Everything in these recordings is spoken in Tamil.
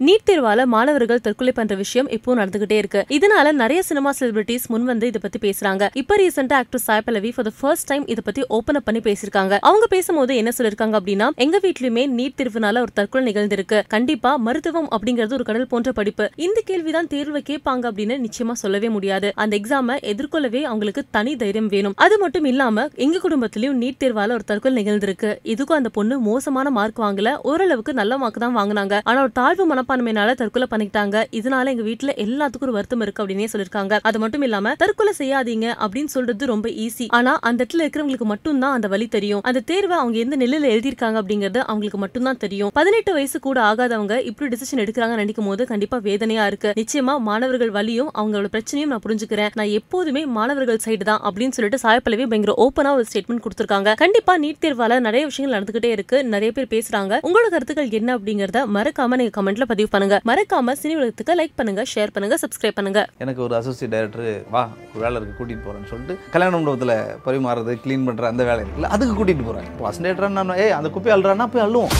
நீட் தேர்வால மாணவர்கள் தற்கொலை பண்ற விஷயம் இப்போ நடந்துகிட்டே இருக்கு. இதனால நிறைய சினிமா செலிபிரிட்டிஸ் முன் வந்து இத பத்தி பேசுறாங்க. இப்ப ரீசெண்டா actor Sai Pallavi for the first time இத பத்தி ஓபன் அப் பண்ணி பேசிருக்காங்க அவங்க பேசும்போது என்ன சொல்லிருக்காங்க அப்படின்னா எங்க வீட்லயுமே நீட் தேர்வுனால ஒரு தற்கொலை நிகழ்ந்திருக்கு. கண்டிப்பா மருத்துவம் அப்படிங்கிறது ஒரு கடல் போன்ற படிப்பு. இந்த கேள்விதான் தேர்வை கேட்பாங்க அப்படின்னு நிச்சயமா சொல்லவே முடியாது. அந்த எக்ஸாமை எதிர்கொள்ளவே அவங்களுக்கு தனி தைரியம் வேணும். அது மட்டும் இல்லாம எங்க குடும்பத்திலயும் நீட் தேர்வால ஒரு தற்கொலை நிகழ்ந்திருக்கு. இதுக்கும் அந்த பொண்ணு மோசமான மார்க் வாங்கல. ஓரளவுக்கு நல்ல மார்க் தான் வாங்கினாங்க. ஆனா ஒரு தாழ்வு மனப்பான்மையினால தற்கொலை பண்ணிக்கிட்டாங்க. இதனால எங்க வீட்டுல எல்லாத்துக்கும் ஒரு வருத்தம் இருக்கு அப்படின்னே சொல்லிருக்காங்க. அது மட்டும் இல்லாம தற்கொலை செய்யாதீங்க அப்படின்னு சொல்றது ரொம்ப ஈஸி ஆனா அந்த இடத்துல இருக்கிறவங்களுக்கு மட்டும்தான் அந்த வழி தெரியும். அந்த தேர்வை அவங்க எந்த நிலையில எழுதியிருக்காங்க அப்படிங்கறது அவங்களுக்கு மட்டும்தான் தெரியும். பதினெட்டு வயசு கூட ஆகாதவங்க இப்படி டிசிஷன் எடுக்கிறாங்க நினைக்கும் போது கண்டிப்பா வேதனையா இருக்கு. நிச்சயமா மாணவர்கள் வழியும் அவங்களோட பிரச்சனையும் நான் புரிஞ்சுக்கிறேன். நான் எப்போதுமே மாணவர்கள் சைடு தான் அப்படின்னு சொல்லிட்டு சாயப்பலவே பயங்கர ஓப்பனா ஒரு ஸ்டேட்மெண்ட் கொடுத்திருக்காங்க. கண்டிப்பா நீட் தேர்வால நிறைய விஷயங்கள் நடந்துகிட்டே இருக்கு. நிறைய பேர் பேசுறாங்க. உங்களோட கருத்துக்கள் என்ன அப்படிங்கறத மறக்காம நீங்க கமெண்ட்ல பதிவு பண்ணுங்க. மறக்காம சினி உலகத்துக்கு லைக் பண்ணுங்க ஷேர் பண்ணுங்க சப்ஸ்கிரைப் பண்ணுங்க. எனக்கு ஒரு அசோசியேட் டைரக்டர் வா ஒரு வேலை இருக்கு கூட்டிகிட்டு போகிறேன்னு சொல்லிட்டு கல்யாண மண்டபத்தில் பரிமாறுறது க்ளீன் பண்ணுற அந்த வேலை இருக்குல்ல அதுக்கு கூட்டிகிட்டு போகிறாங்க இப்போ அசன்டேட்டராக நான் ஏய் அந்த குப்பையை அள்ளுறான்னா போய் அள்ளுவோம்.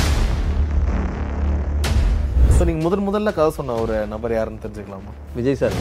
ஸோ நீங்கள் முதல் முதல்ல கதை சொன்ன ஒரு நபர் யாருன்னு தெரிஞ்சுக்கலாமா? விஜய் சார்.